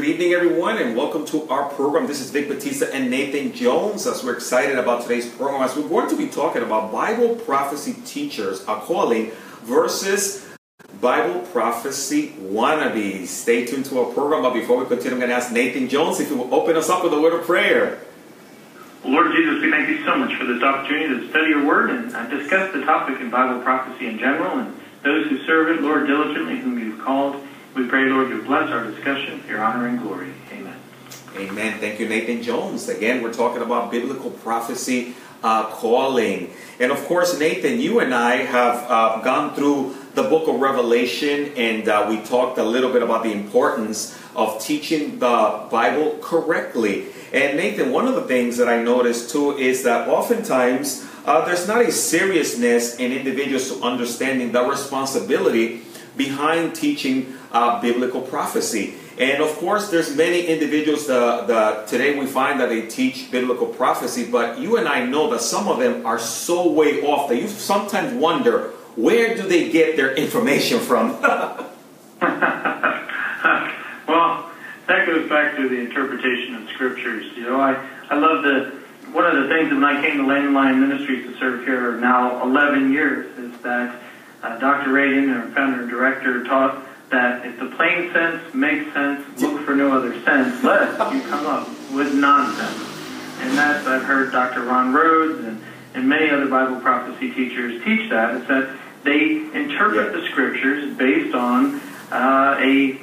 Good evening, everyone, and welcome to our program. This is Vic Batista and Nathan Jones. As we're excited about today's program, as we're going to be talking about Bible prophecy teachers, a calling versus Bible prophecy wannabes. Stay tuned to our program. But before we continue, I'm going to ask Nathan Jones if he will open us up with a word of prayer. Lord Jesus, we thank you so much for this opportunity to study your word and uh, discuss the topic in Bible prophecy in general and those who serve it, Lord, diligently, whom you've called. We pray, Lord, you bless our discussion, your honor and glory. Amen. Amen. Thank you, Nathan Jones. Again, we're talking about biblical prophecy uh, calling. And of course, Nathan, you and I have uh, gone through the book of Revelation and uh, we talked a little bit about the importance of teaching the Bible correctly. And Nathan, one of the things that I noticed too is that oftentimes uh, there's not a seriousness in individuals to understanding the responsibility behind teaching uh, biblical prophecy. And of course, there's many individuals that, that today we find that they teach biblical prophecy, but you and I know that some of them are so way off that you sometimes wonder where do they get their information from? well, that goes back to the interpretation of scriptures. You know, I, I love the one of the things that when I came to Lamb and Ministries to serve here now 11 years is that uh, Dr. Reagan, our founder and director, taught that if the plain sense makes sense, look for no other sense, lest you come up with nonsense. And that's, I've heard Dr. Ron Rhodes and, and many other Bible prophecy teachers teach that, is that they interpret yeah. the scriptures based on uh, a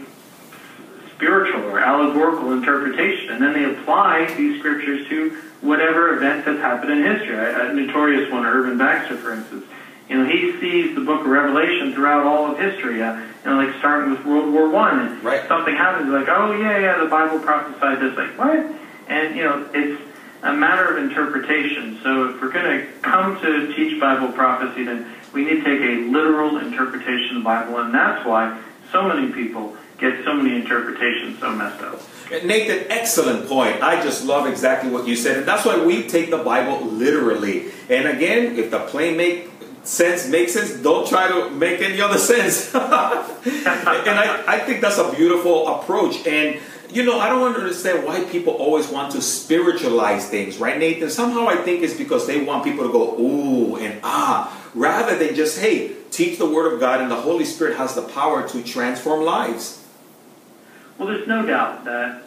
spiritual or allegorical interpretation, and then they apply these scriptures to whatever event has happened in history. A, a notorious one, Irvin Baxter, for instance, you know, he sees the book of Revelation throughout all of history. Uh, you know, like starting with World War One, and right. something happens, like, oh yeah, yeah, the Bible prophesied this. Like what? And you know, it's a matter of interpretation. So if we're going to come to teach Bible prophecy, then we need to take a literal interpretation of the Bible, and that's why so many people get so many interpretations so messed up. Nathan, excellent point. I just love exactly what you said, and that's why we take the Bible literally. And again, if the plain make sense makes sense, don't try to make any other sense. and I, I think that's a beautiful approach. And you know, I don't understand why people always want to spiritualize things, right, Nathan? Somehow I think it's because they want people to go ooh and ah, rather than just hey, teach the Word of God, and the Holy Spirit has the power to transform lives. Well, there's no doubt that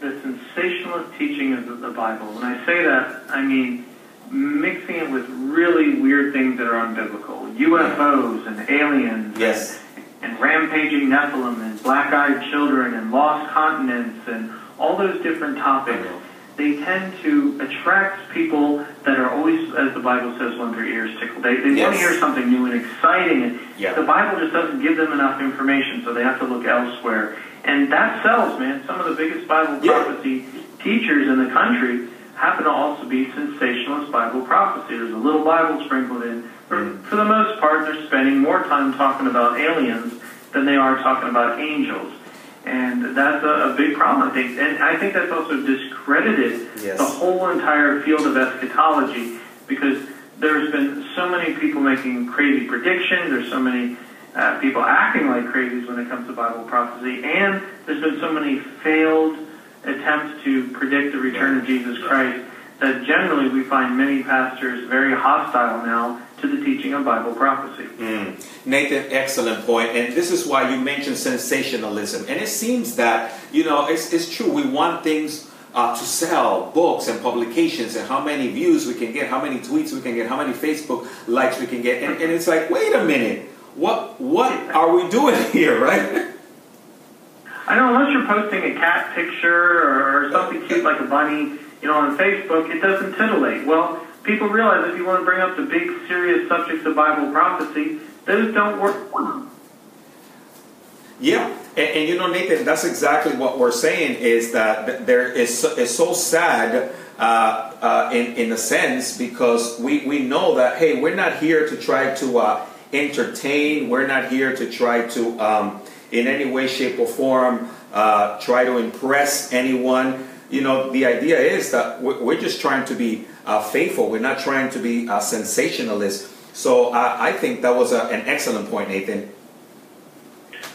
the sensationalist teaching of the Bible. When I say that, I mean mixing it with really weird things that are unbiblical. UFOs and aliens. Yes. And, and rampaging Nephilim and black-eyed children and lost continents and all those different topics. They tend to attract people that are always, as the Bible says, when their ears tickle. They, they yes. want to hear something new and exciting. And yeah. the Bible just doesn't give them enough information, so they have to look elsewhere. And that sells, man. Some of the biggest Bible yeah. prophecy teachers in the country happen to also be sensationalist Bible prophecy. There's a little Bible sprinkled in. For, mm. for the most part, they're spending more time talking about aliens than they are talking about angels. And that's a, a big problem, I think. And I think that's also discredited yes. the whole entire field of eschatology because there's been so many people making crazy predictions. There's so many uh, people acting like crazies when it comes to Bible prophecy. And there's been so many failed attempts to predict the return of Jesus Christ that generally we find many pastors very hostile now to the teaching of Bible prophecy. Mm. Nathan, excellent point. And this is why you mentioned sensationalism. And it seems that, you know, it's, it's true. We want things uh, to sell books and publications and how many views we can get, how many tweets we can get, how many Facebook likes we can get. And, and it's like, wait a minute. What, what are we doing here, right? I know unless you're posting a cat picture or, something cute like a bunny, you know, on Facebook, it doesn't titillate. Well, people realize if you want to bring up the big, serious subjects of Bible prophecy, those don't work. Yeah, and, and, you know, Nathan, that's exactly what we're saying is that there is it's so sad uh, uh, in in a sense because we we know that hey, we're not here to try to uh, entertain. We're not here to try to um, in any way, shape, or form uh, try to impress anyone. You know, the idea is that we're just trying to be uh, faithful. We're not trying to be uh, sensationalists. So I think that was a, an excellent point, Nathan.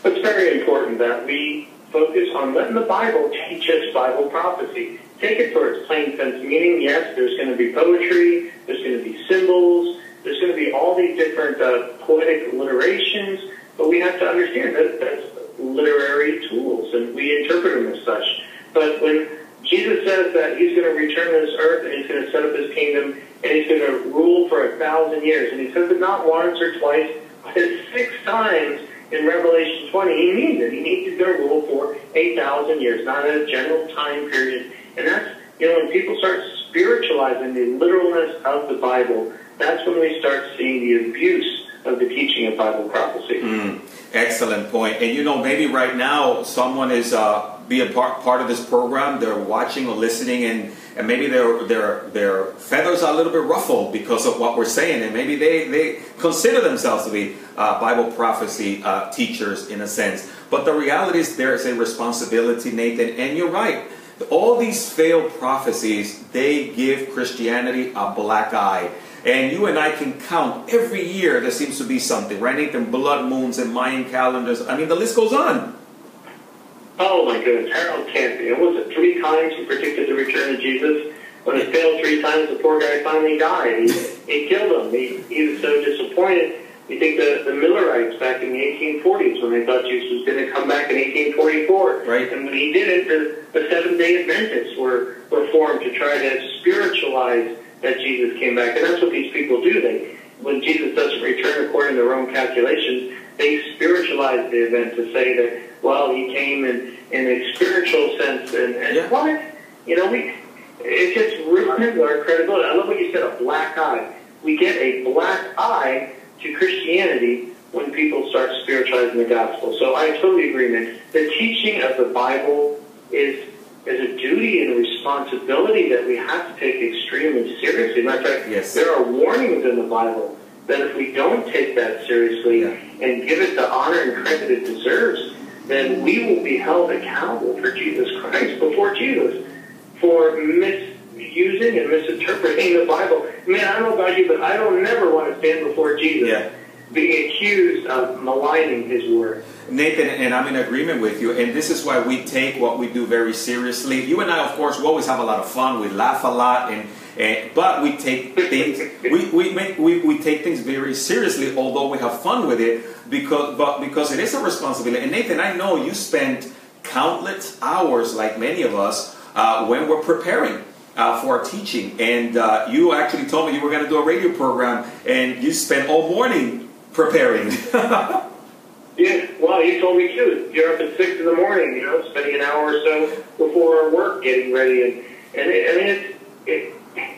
It's very important that we focus on letting the Bible teach us Bible prophecy. Take it for its plain sense meaning. Yes, there's going to be poetry, there's going to be symbols, there's going to be all these different uh, poetic alliterations, but we have to understand that that's literary tools, and we interpret them as such. But when Jesus says that he's going to return to this earth and he's going to set up his kingdom and he's going to rule for a thousand years, and he says it not once or twice, but six times in Revelation 20, he means it. He means he's going to rule for a thousand years, not a general time period. And that's, you know, when people start spiritualizing the literalness of the Bible, that's when we start seeing the abuse of the teaching of Bible prophecy. Mm, excellent point. And you know, maybe right now someone is uh, being part, part of this program. They're watching or listening, and, and maybe their their their feathers are a little bit ruffled because of what we're saying, and maybe they they consider themselves to be uh, Bible prophecy uh, teachers in a sense. But the reality is there is a responsibility, Nathan, and you're right. All these failed prophecies they give Christianity a black eye. And you and I can count every year there seems to be something, right? Nathan, blood moons and Mayan calendars. I mean, the list goes on. Oh my goodness, Harold Camping. Was it three times he predicted the return of Jesus? When it failed three times, the poor guy finally died. He, he killed him. He, he was so disappointed. You think the, the Millerites back in the 1840s when they thought Jesus was going to come back in 1844. Right. And when he didn't, the, the Seventh-day Adventists were, were formed to try to spiritualize that Jesus came back. And that's what these people do. They, when Jesus doesn't return according to their own calculations, they spiritualize the event to say that, well, he came in, in a spiritual sense. And, and Yeah. what? You know, we, it just ruins our credibility. I love what you said, a black eye. We get a black eye to Christianity when people start spiritualizing the gospel. So I totally agree, man. The teaching of the Bible is is a duty and a responsibility that we have to take extremely seriously. Matter of fact, Yes. there are warnings in the Bible that if we don't take that seriously Yeah. and give it the honor and credit it deserves, then we will be held accountable for Jesus Christ before Jesus for misusing and misinterpreting the Bible. Man, I don't know about you, but I don't never want to stand before Jesus Yeah. Being accused of maligning his word. Nathan, and I'm in agreement with you, and this is why we take what we do very seriously. You and I, of course, we always have a lot of fun. We laugh a lot, and, and but we take things we, we make we, we take things very seriously. Although we have fun with it, because but because it is a responsibility. And Nathan, I know you spend countless hours, like many of us, uh, when we're preparing. Uh, for our teaching, and uh, you actually told me you were going to do a radio program, and you spent all morning preparing. Yeah, well, you told me too. You're up at six in the morning, you know, spending an hour or so before work getting ready, and and it, I mean, it's it,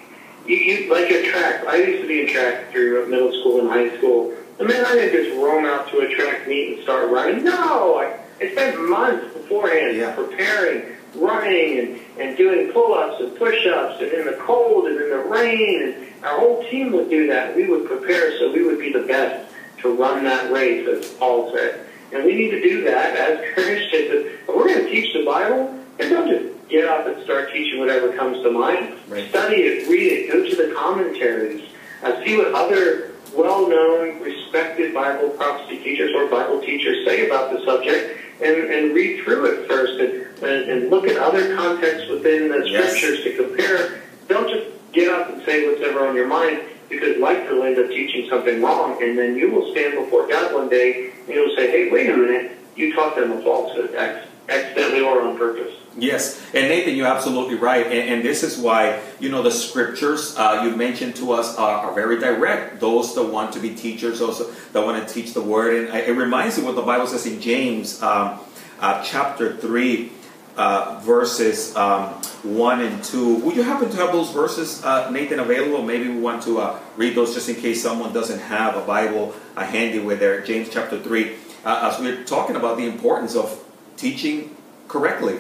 you, you like your track. I used to be in track through middle school and high school. And man, I didn't just roam out to a track meet and start running. No, I, I spent months beforehand Yeah. preparing, running, and and doing pull-ups and push-ups, and in the cold and in the rain, and our whole team would do that. We would prepare so we would be the best to run that race, as Paul said. And we need to do that as Christians. If we're going to teach the Bible, then don't just get up and start teaching whatever comes to mind. Right. Study it, read it, go to the commentaries, uh, see what other well-known, respected Bible prophecy teachers or Bible teachers say about the subject, and, and read through it first, and, and, and look at other contexts within the Yes. scriptures to compare. Don't just get up and say whatever on your mind, because likely you'll end up teaching something wrong, and then you will stand before God one day and you'll say, "Hey, wait a minute, you taught them a falsehood, ac- accidentally or on purpose." Yes, and Nathan, you're absolutely right, and, and this is why you know the scriptures uh, you mentioned to us are, are very direct. Those that want to be teachers, those that want to teach the word, and it reminds me what the Bible says in James um, uh, chapter three, uh, verses um, one and two. Would you happen to have those verses, uh, Nathan, available? Maybe we want to uh, read those just in case someone doesn't have a Bible uh, handy with their James chapter three, uh, as we're talking about the importance of teaching correctly.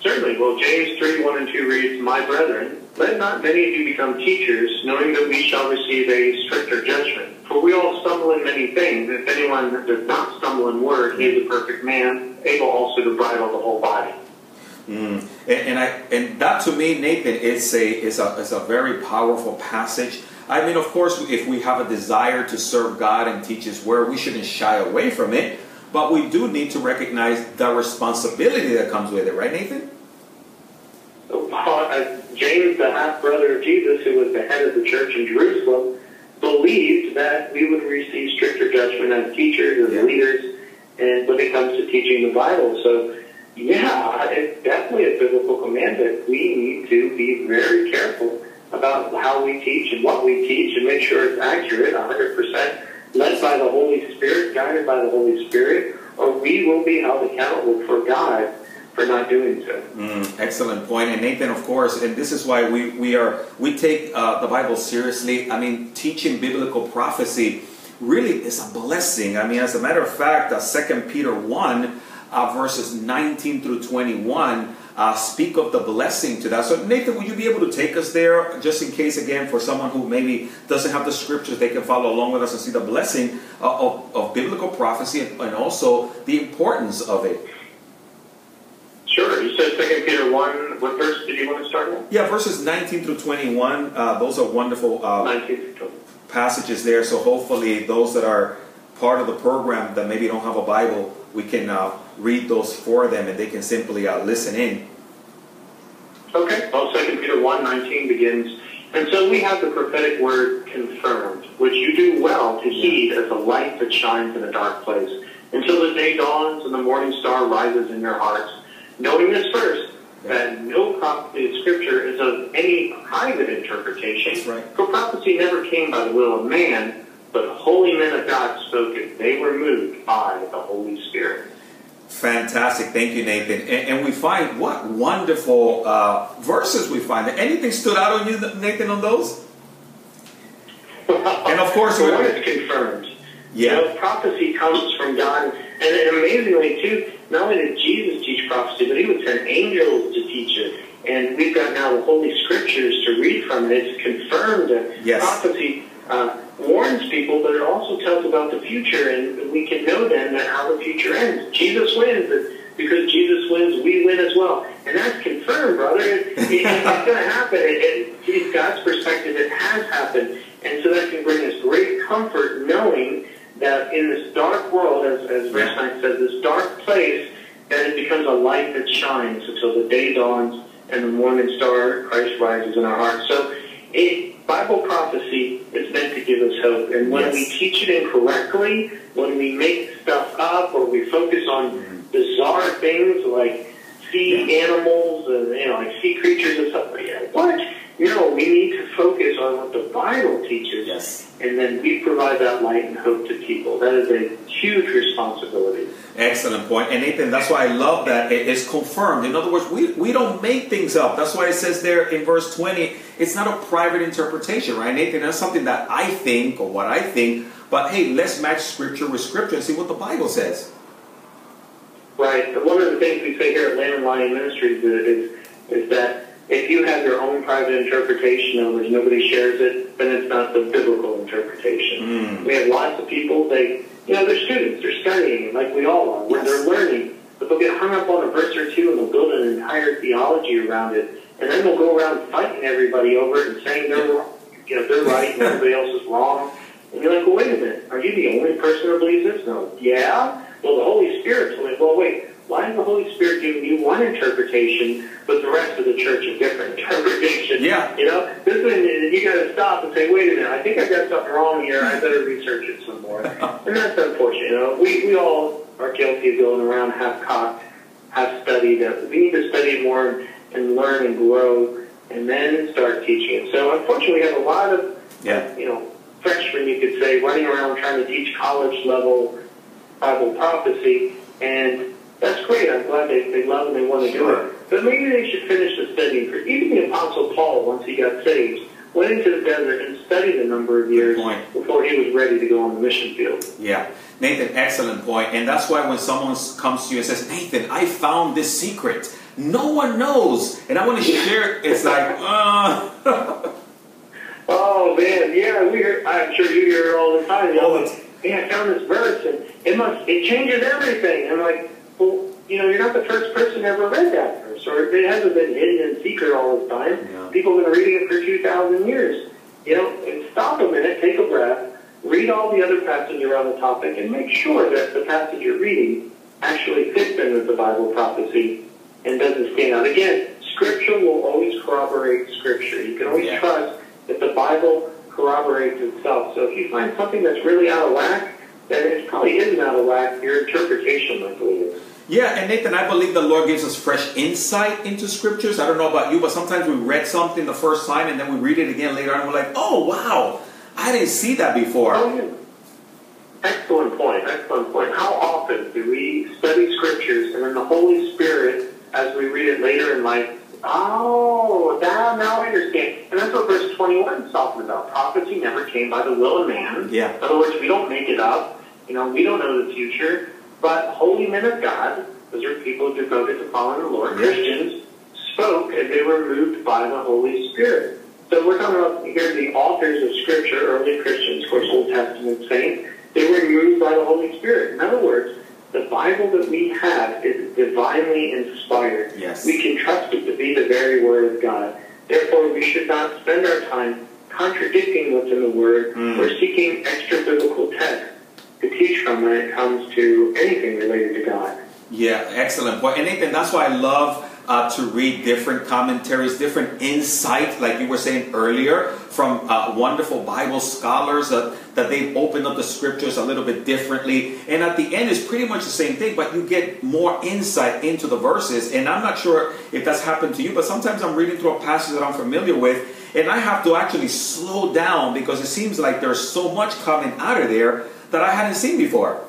Certainly. Well, James 3, 1 and 2 reads, My brethren, let not many of you become teachers, knowing that we shall receive a stricter judgment. For we all stumble in many things. If anyone does not stumble in word, he is a perfect man, able also to bridle the whole body. Mm. And, and I and that to me, Nathan, is a is a is a very powerful passage. I mean, of course, if we have a desire to serve God and teach His word, we shouldn't shy away from it. but we do need to recognize the responsibility that comes with it, right, Nathan? Uh, James, the half brother of Jesus, who was the head of the church in Jerusalem, believed that we would receive stricter judgment as teachers, as Yeah. leaders, and when it comes to teaching the Bible. So, yeah, it's definitely a biblical command that we need to be very careful about how we teach and what we teach and make sure it's accurate, 100% led by the Holy Spirit, guided by the Holy Spirit, or we will be held accountable for God for not doing so. Mm, excellent point. And Nathan, of course, and this is why we, we are we take uh, the Bible seriously. I mean, teaching biblical prophecy really is a blessing. I mean, as a matter of fact, uh, 2 Peter 1, uh, verses 19 through 21, uh, speak of the blessing to that. So, Nathan, would you be able to take us there, just in case, again, for someone who maybe doesn't have the scriptures, they can follow along with us and see the blessing uh, of, of biblical prophecy and, and also the importance of it. Sure. You said Second Peter one. What verse did you want to start with? Yeah, verses 19 through 21, uh, those are wonderful uh, passages there. So hopefully, those that are part of the program that maybe don't have a Bible, we can uh, read those for them and they can simply uh, listen in. Okay. Well, Second Peter one nineteen begins, and so we have the prophetic word confirmed, which you do well to heed as a light that shines in a dark place, until the day dawns and the morning star rises in your hearts. Knowing this first, that no prophecy of Scripture is of any private interpretation. Right. For prophecy never came by the will of man, but holy men of God spoke it. They were moved by the Holy Spirit. Fantastic. Thank you, Nathan. And, and we find what wonderful uh, verses we find. Anything stood out on you, Nathan, on those? And of course, one is confirmed. Yeah. You know, prophecy comes from God, and, amazingly too, not only did Jesus teach prophecy, but He would send angels to teach it. And we've got now the Holy Scriptures to read from, and it's confirmed that Yes. prophecy uh, warns people, but it also tells about the future, and we can know then that how the future ends. Jesus wins, and because Jesus wins, we win as well, and that's confirmed, brother. It, it, it's going to happen. It, in God's perspective, it has happened, and so that can bring us great comfort knowing that in this dark world, as, as verse Yeah. 9 says, this dark place, that it becomes a light that shines until the day dawns and the morning star, Christ rises in our hearts. So, it, Bible prophecy is meant to give us hope. And when Yes. we teach it incorrectly, when we make stuff up or we focus on mm-hmm. bizarre things like sea animals and you know like sea creatures and stuff like that, what? No, we need to focus on what the Bible teaches Yes. and then we provide that light and hope to people. That is a huge responsibility. Excellent point. And Nathan, that's why I love that it is confirmed. In other words, we, we don't make things up. That's why it says there in verse 20, it's not a private interpretation, right, Nathan? That's something that I think or what I think. But hey, let's match scripture with scripture and see what the Bible says. Right. One of the things we say here at Lamb and Lion Ministries is, is, is that if you have your own private interpretation of which nobody shares it, then it's not the biblical interpretation. Mm. We have lots of people, they, you know, they're students, they're studying, like we all are. Yes. They're learning, but they'll get hung up on a verse or two and they'll build an entire theology around it. And then they'll go around fighting everybody over it and saying they're wrong. You know, they're right and everybody else is wrong. And you're like, well, wait a minute. Are you the only person who believes this? No. Yeah? Well, the Holy Spirit told me, well, wait. Why is the Holy Spirit giving you one interpretation, but the rest of the church a different interpretation? Yeah. You know, this one, you got to stop and say, wait a minute. I think I got something wrong here. I better research it some more. and that's unfortunate. You know, we, we all are guilty of going around half cocked, half studied. Uh, We need to study more and learn and grow and then start teaching it. So unfortunately, we have a lot of Yeah. you know, freshmen, you could say, running around trying to teach college level Bible prophecy, and that's great. I'm glad they, they love and they want to do it. But maybe they should finish the studying. For even the Apostle Paul, once he got saved, went into the desert and studied a number of years before he was ready to go on the mission field. Yeah. Nathan, excellent point. And that's why when someone comes to you and says, Nathan, I found this secret. No one knows. And I want to share it. It's like, uh, Oh man, yeah, we hear. I'm sure you hear it all the time. You know, All the like, hey, I found this verse, and it must it changes everything. And I'm like, you know, you're not the first person to ever read that verse, or it hasn't been hidden and secret all this time. Yeah. People have been reading it for two thousand years. You know, and stop a minute, take a breath, read all the other passages around the topic and make sure that the passage you're reading actually fits in with the Bible prophecy and doesn't stand out. Again, Scripture will always corroborate Scripture. You can always Yeah. trust that the Bible corroborates itself. So if you find something that's really out of whack, then it probably isn't out of whack. Your interpretation likely is. Yeah, and Nathan, I believe the Lord gives us fresh insight into scriptures. I don't know about you, but sometimes we read something the first time and then we read it again later on and we're like, oh, wow, I didn't see that before. Oh, yeah. Excellent point. Excellent point. How often do we study scriptures and then the Holy Spirit, as we read it later in life, oh, now, now I understand. And that's what verse 21 is talking about. Prophecy never came by the will of man. Yeah. In other words, we don't make it up. You know, we don't know the future. But holy men of God, those are people devoted to following the Lord, Christians, spoke and they were moved by the Holy Spirit. So we're talking about here the authors of Scripture, early Christians, of course, Old Testament saints. They were moved by the Holy Spirit. In other words, the Bible that we have is divinely inspired. Yes. We can trust it to be the very Word of God. Therefore, we should not spend our time contradicting what's in the Word Mm. or seeking extra biblical texts to teach from when it comes to anything related to God. Yeah, excellent point. And that's why I love uh, to read different commentaries, different insight, like you were saying earlier, from uh, wonderful Bible scholars uh, that they've opened up the scriptures a little bit differently. And at the end, it's pretty much the same thing, but you get more insight into the verses. And I'm not sure if that's happened to you, but sometimes I'm reading through a passage that I'm familiar with, and I have to actually slow down because it seems like there's so much coming out of there that I hadn't seen before.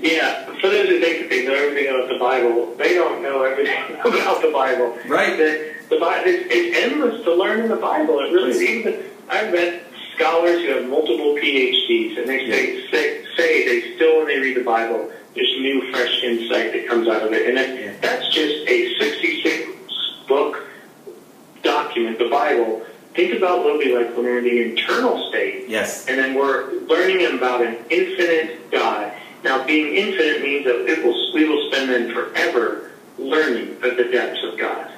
Yeah, for those who think that they know everything about the Bible, they don't know everything about the Bible. Right. The, the Bible, it's, it's endless to learn in the Bible. It really is. Even I've met scholars who have multiple PhDs, and they say, say, say they still, when they read the Bible, there's new, fresh insight that comes out of it. And it, that's just a 66 book document, the Bible. Think about what it'll like when we're in the eternal state Yes. and then we're learning about an infinite God. Now, being infinite means that it will, we will spend then forever learning of the depths of God.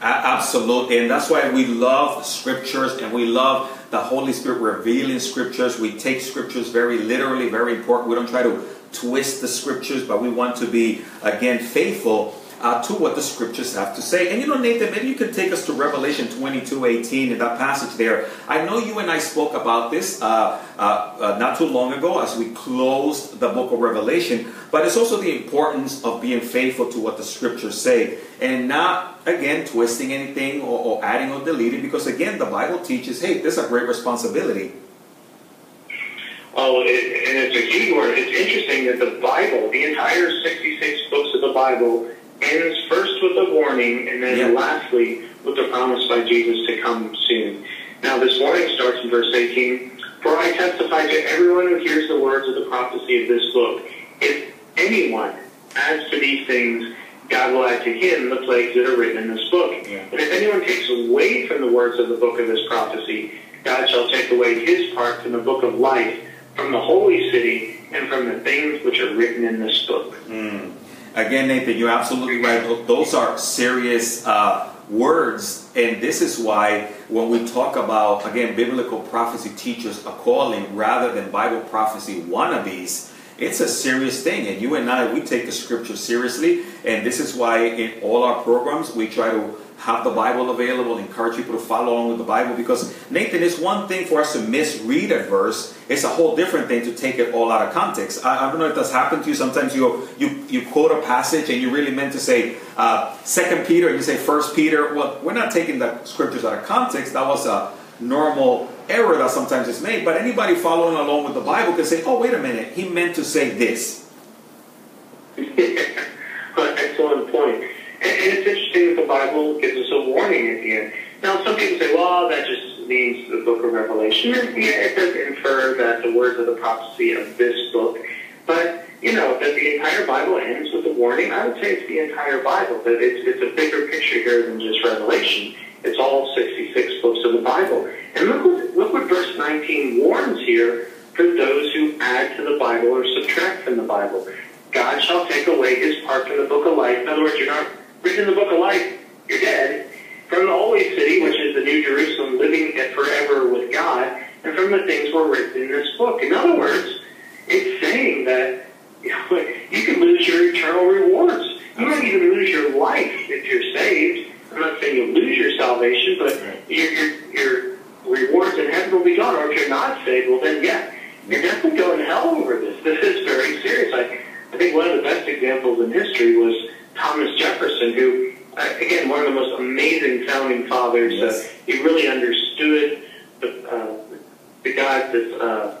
Absolutely, and that's why we love scriptures and we love the Holy Spirit revealing scriptures. We take scriptures very literally, very important. We don't try to twist the scriptures, but we want to be, again, faithful uh, to what the scriptures have to say. And you know, Nathan, maybe you could take us to Revelation 22 18 in that passage there. I know you and I spoke about this uh, uh, uh, not too long ago as we closed the book of Revelation, but it's also the importance of being faithful to what the scriptures say and not, again, twisting anything or, or adding or deleting because, again, the Bible teaches hey, this is a great responsibility. Oh, it, and it's a key word. It's interesting that the Bible, the entire 66 books of the Bible, ends first with a warning and then Yeah. lastly with the promise by Jesus to come soon. Now, this warning starts in verse 18. For I testify to everyone who hears the words of the prophecy of this book. If anyone adds to these things, God will add to him the plagues that are written in this book. Yeah. And if anyone takes away from the words of the book of this prophecy, God shall take away his part from the book of life, from the holy city, and from the things which are written in this book. Mm. Again, Nathan, you're absolutely right. Those are serious uh, words, and this is why when we talk about again biblical prophecy teachers a calling rather than Bible prophecy wannabes, it's a serious thing. And you and I, we take the scripture seriously, and this is why in all our programs we try to have the Bible available, encourage people to follow along with the Bible. Because Nathan, it's one thing for us to misread a verse; it's a whole different thing to take it all out of context. I, I don't know if that's happened to you. Sometimes you you you quote a passage and you really meant to say uh, Second Peter, and you say First Peter. Well, we're not taking the scriptures out of context. That was a normal error that sometimes is made. But anybody following along with the Bible can say, "Oh, wait a minute, he meant to say this." Excellent point. And, it's interesting that the Bible gives us a warning at the end. Now, some people say, well, that just means the book of Revelation. And, yeah, it does infer that the words of the prophecy of this book. But, you know, that the entire Bible ends with a warning. I would say it's the entire Bible, that it's, it's a bigger picture here than just Revelation. It's all 66 books of the Bible. And look what, look what verse 19 warns here for those who add to the Bible or subtract from the Bible. God shall take away his part from the book of life. In other words, you're not written in the book of life. You're dead. From the holy city, which is the New Jerusalem, living forever with God. And from the things were written in this book. In other words, it's saying that you, can lose your eternal rewards. You might even lose your life if you're saved. I'm not saying you'll lose your salvation, but your, your, your rewards in heaven will be gone. Or if you're not saved, well then, yeah, you're definitely going to hell over this. This is very serious. I, I think one of the best examples in history was Thomas Jefferson, who, uh, again, one of the most amazing founding fathers. Yes. Uh, he really understood the, uh, the God that, uh,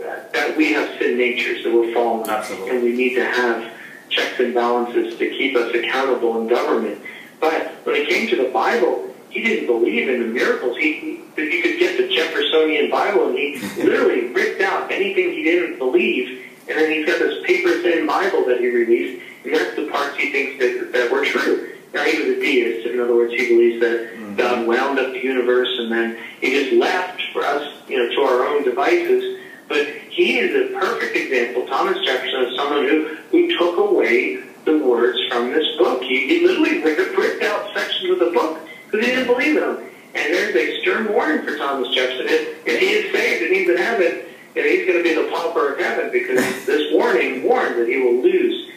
that we have sin natures, that we're fallen, Absolutely. and we need to have checks and balances to keep us accountable in government. But when it came to the Bible, he didn't believe in the miracles. He, he you could get the Jeffersonian Bible, and he literally ripped out anything he didn't believe, and then he's got this paper-thin Bible that he released, and that's the parts he thinks that, that were true. Now, he was a deist. In other words, he believes that mm-hmm. God wound up the universe, and then he just left for us, you know, to our own devices. But he is a perfect example, Thomas Jefferson, of someone who, who took away the words from this book. He, he literally ripped, out sections of the book because he didn't believe them. And there's a stern warning for Thomas Jefferson. If, if he is saved and he's in heaven, then he's going to be the pauper of heaven because this warning warns that he will lose.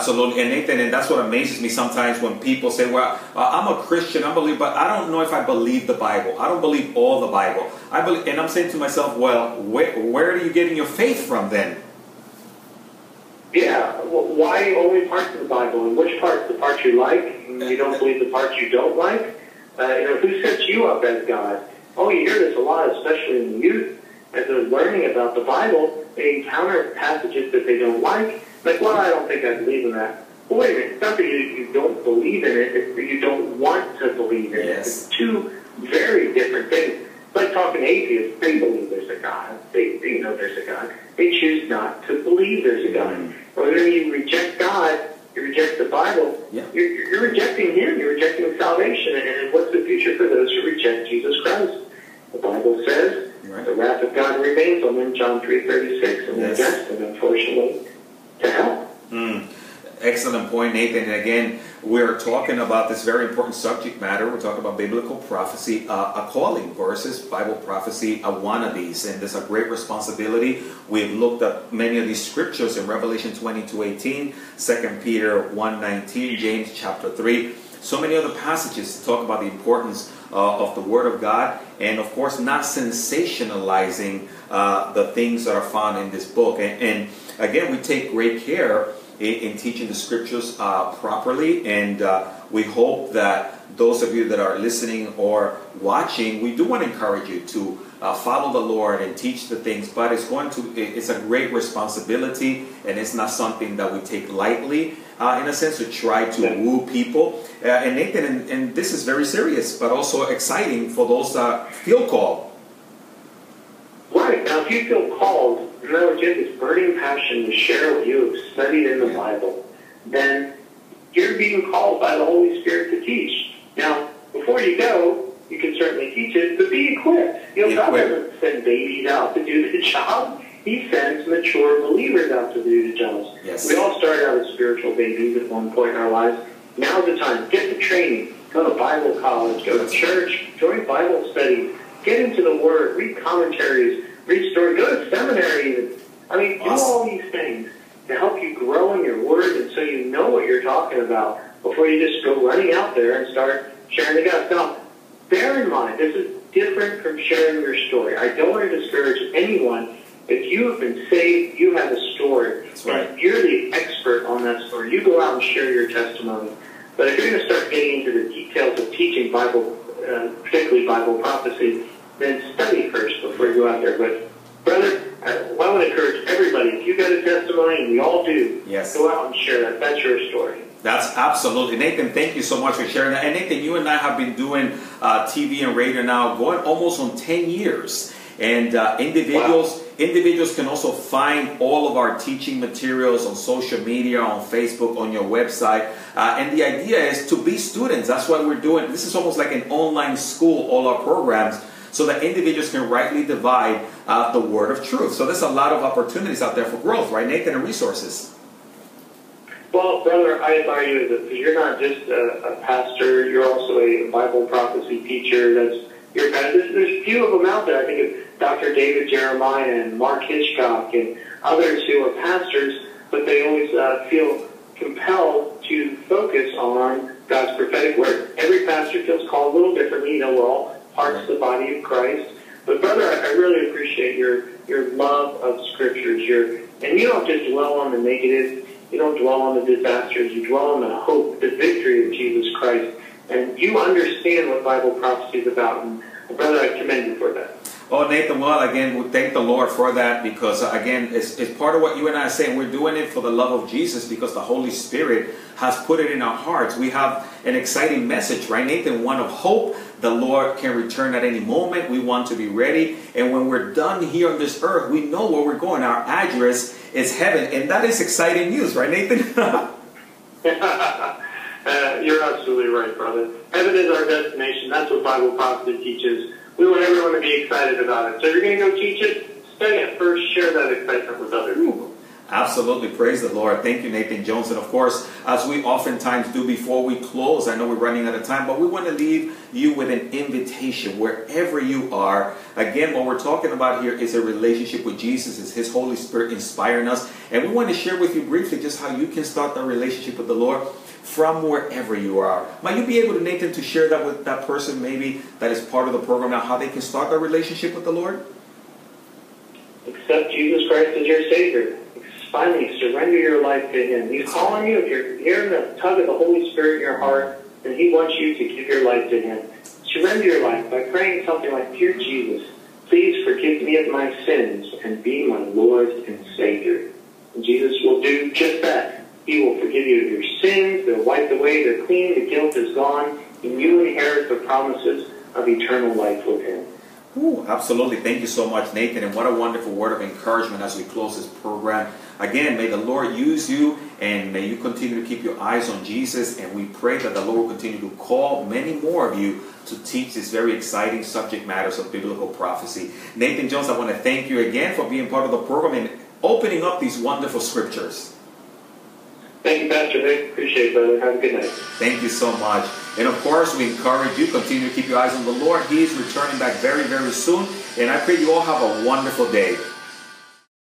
Absolutely, and Nathan, and that's what amazes me sometimes when people say, "Well, uh, I'm a Christian, I believe, but I don't know if I believe the Bible. I don't believe all the Bible." I believe, and I'm saying to myself, "Well, where, where are you getting your faith from then?" Yeah, why only parts of the Bible? And which parts? The parts you like, you don't believe the parts you don't like? Uh, you know, who sets you up as God? Oh, you hear this a lot, especially in youth, as they're learning about the Bible. They encounter passages that they don't like. Like, well, I don't think I believe in that. Well, wait a minute. It's not that you, you don't believe in it. It's that you don't want to believe in Yes. it. It's two very different things. Like talking atheists. They believe there's a God. They, they know there's a God. They choose not to believe there's a God. Mm. Whether you reject God, you reject the Bible, Yeah. you're, you're rejecting Him. You're rejecting salvation. And what's the future for those who reject Jesus Christ? The Bible says Right. the wrath of God remains on them, John 3.36, and Yes. they're destined, unfortunately. Mm. Excellent point, Nathan. And again, we're talking about this very important subject matter. We're talking about biblical prophecy, uh, a calling versus Bible prophecy, a wannabes. And there's a great responsibility. We've looked at many of these scriptures in Revelation 22 18, 2 Peter 1 19, James chapter 3. So many other passages to talk about the importance uh, of the Word of God, and of course, not sensationalizing uh, the things that are found in this book. And, and again, we take great care in, in teaching the Scriptures uh, properly, and uh, we hope that those of you that are listening or watching, we do want to encourage you to uh, follow the Lord and teach the things. But it's going to it's a great responsibility, and it's not something that we take lightly. Uh, in a sense, to try to woo people. Uh, and Nathan, and, and this is very serious, but also exciting for those that feel called. Right. Now, if you feel called, other words, you have this burning passion to share what you have studied in the Bible, then you're being called by the Holy Spirit to teach. Now, before you go, you can certainly teach it, but be equipped. You know, Be God equipped. doesn't send babies out to do the job. He sends mature believers out to do the jobs. Yes. We all started out as spiritual babies at one point in our lives. Now's the time. Get the training. Go to Bible college. Go to church. Join Bible studies. Get into the Word. Read commentaries. Read stories. Go to seminary. Even. I mean, do all these things to help you grow in your Word and so you know what you're talking about before you just go running out there and start sharing the gospel. Now, bear in mind, this is different from sharing your story. I don't want to discourage anyone. If you have been saved, you have a story. That's right. You're the expert on that story. You go out and share your testimony. But if you're going to start getting into the details of teaching Bible, uh, particularly Bible prophecy, then study first before you go out there. But, brother, I, I would encourage everybody, if you got a testimony, and we all do, Yes. go out and share that. That's your story. That's absolutely Nathan. Thank you so much for sharing that. And Nathan, you and I have been doing uh, TV and radio now, going almost on ten years. And uh, individuals individuals can also find all of our teaching materials on social media, on Facebook, on your website. Uh, and the idea is to be students. That's what we're doing. This is almost like an online school. All our programs. So that individuals can rightly divide uh, the word of truth. So there's a lot of opportunities out there for growth, right, Nathan, and resources. Well, brother, I admire you that you're not just a, a pastor, you're also a Bible prophecy teacher that's your pastors. There's a few of them out there. I think of Dr. David Jeremiah and Mark Hitchcock and others who are pastors, but they always uh, feel compelled to focus on God's prophetic word. Every pastor feels called a little differently. You know, we're all parts of the body of Christ. But brother, I really appreciate your your love of scriptures. Your and you don't just dwell on the negative. You don't dwell on the disasters. You dwell on the hope, the victory of Jesus Christ, and you understand what Bible prophecy is about. And brother, I commend you for that. Oh, Nathan, well, again, we thank the Lord for that because, again, it's, it's part of what you and I are saying. We're doing it for the love of Jesus because the Holy Spirit has put it in our hearts. We have an exciting message, right, Nathan? One of hope. The Lord can return at any moment. We want to be ready. And when we're done here on this earth, we know where we're going. Our address is heaven. And that is exciting news, right, Nathan? uh, you're absolutely right, brother. Heaven is our destination. That's what Bible prophecy teaches we want everyone to be excited about it. So if you're going to go teach it, study it first, share that excitement with other people. Absolutely. Praise the Lord. Thank you, Nathan Jones. And of course, as we oftentimes do before we close, I know we're running out of time, but we want to leave you with an invitation wherever you are. Again, what we're talking about here is a relationship with Jesus, is His Holy Spirit inspiring us. And we want to share with you briefly just how you can start that relationship with the Lord from wherever you are. Might you be able to, Nathan, to share that with that person maybe that is part of the program now, how they can start their relationship with the Lord? Accept Jesus Christ as your Savior. Finally, surrender your life to Him. He's calling you. If you're hearing the tug of the Holy Spirit in your heart, then He wants you to give your life to Him. Surrender your life by praying something like, Dear Jesus, please forgive me of my sins and be my Lord and Savior. And Jesus will do just that. He will forgive you of your sins. They'll wipe away. They're clean. The guilt is gone. And you inherit the promises of eternal life with Him. Ooh, absolutely. Thank you so much, Nathan. And what a wonderful word of encouragement as we close this program. Again, may the Lord use you and may you continue to keep your eyes on Jesus. And we pray that the Lord will continue to call many more of you to teach this very exciting subject matters of biblical prophecy. Nathan Jones, I want to thank you again for being part of the program and opening up these wonderful scriptures. Thank you, Pastor Vic. Appreciate it, brother. Have a good night. Thank you so much. And of course, we encourage you, continue to keep your eyes on the Lord. He is returning back very, very soon. And I pray you all have a wonderful day.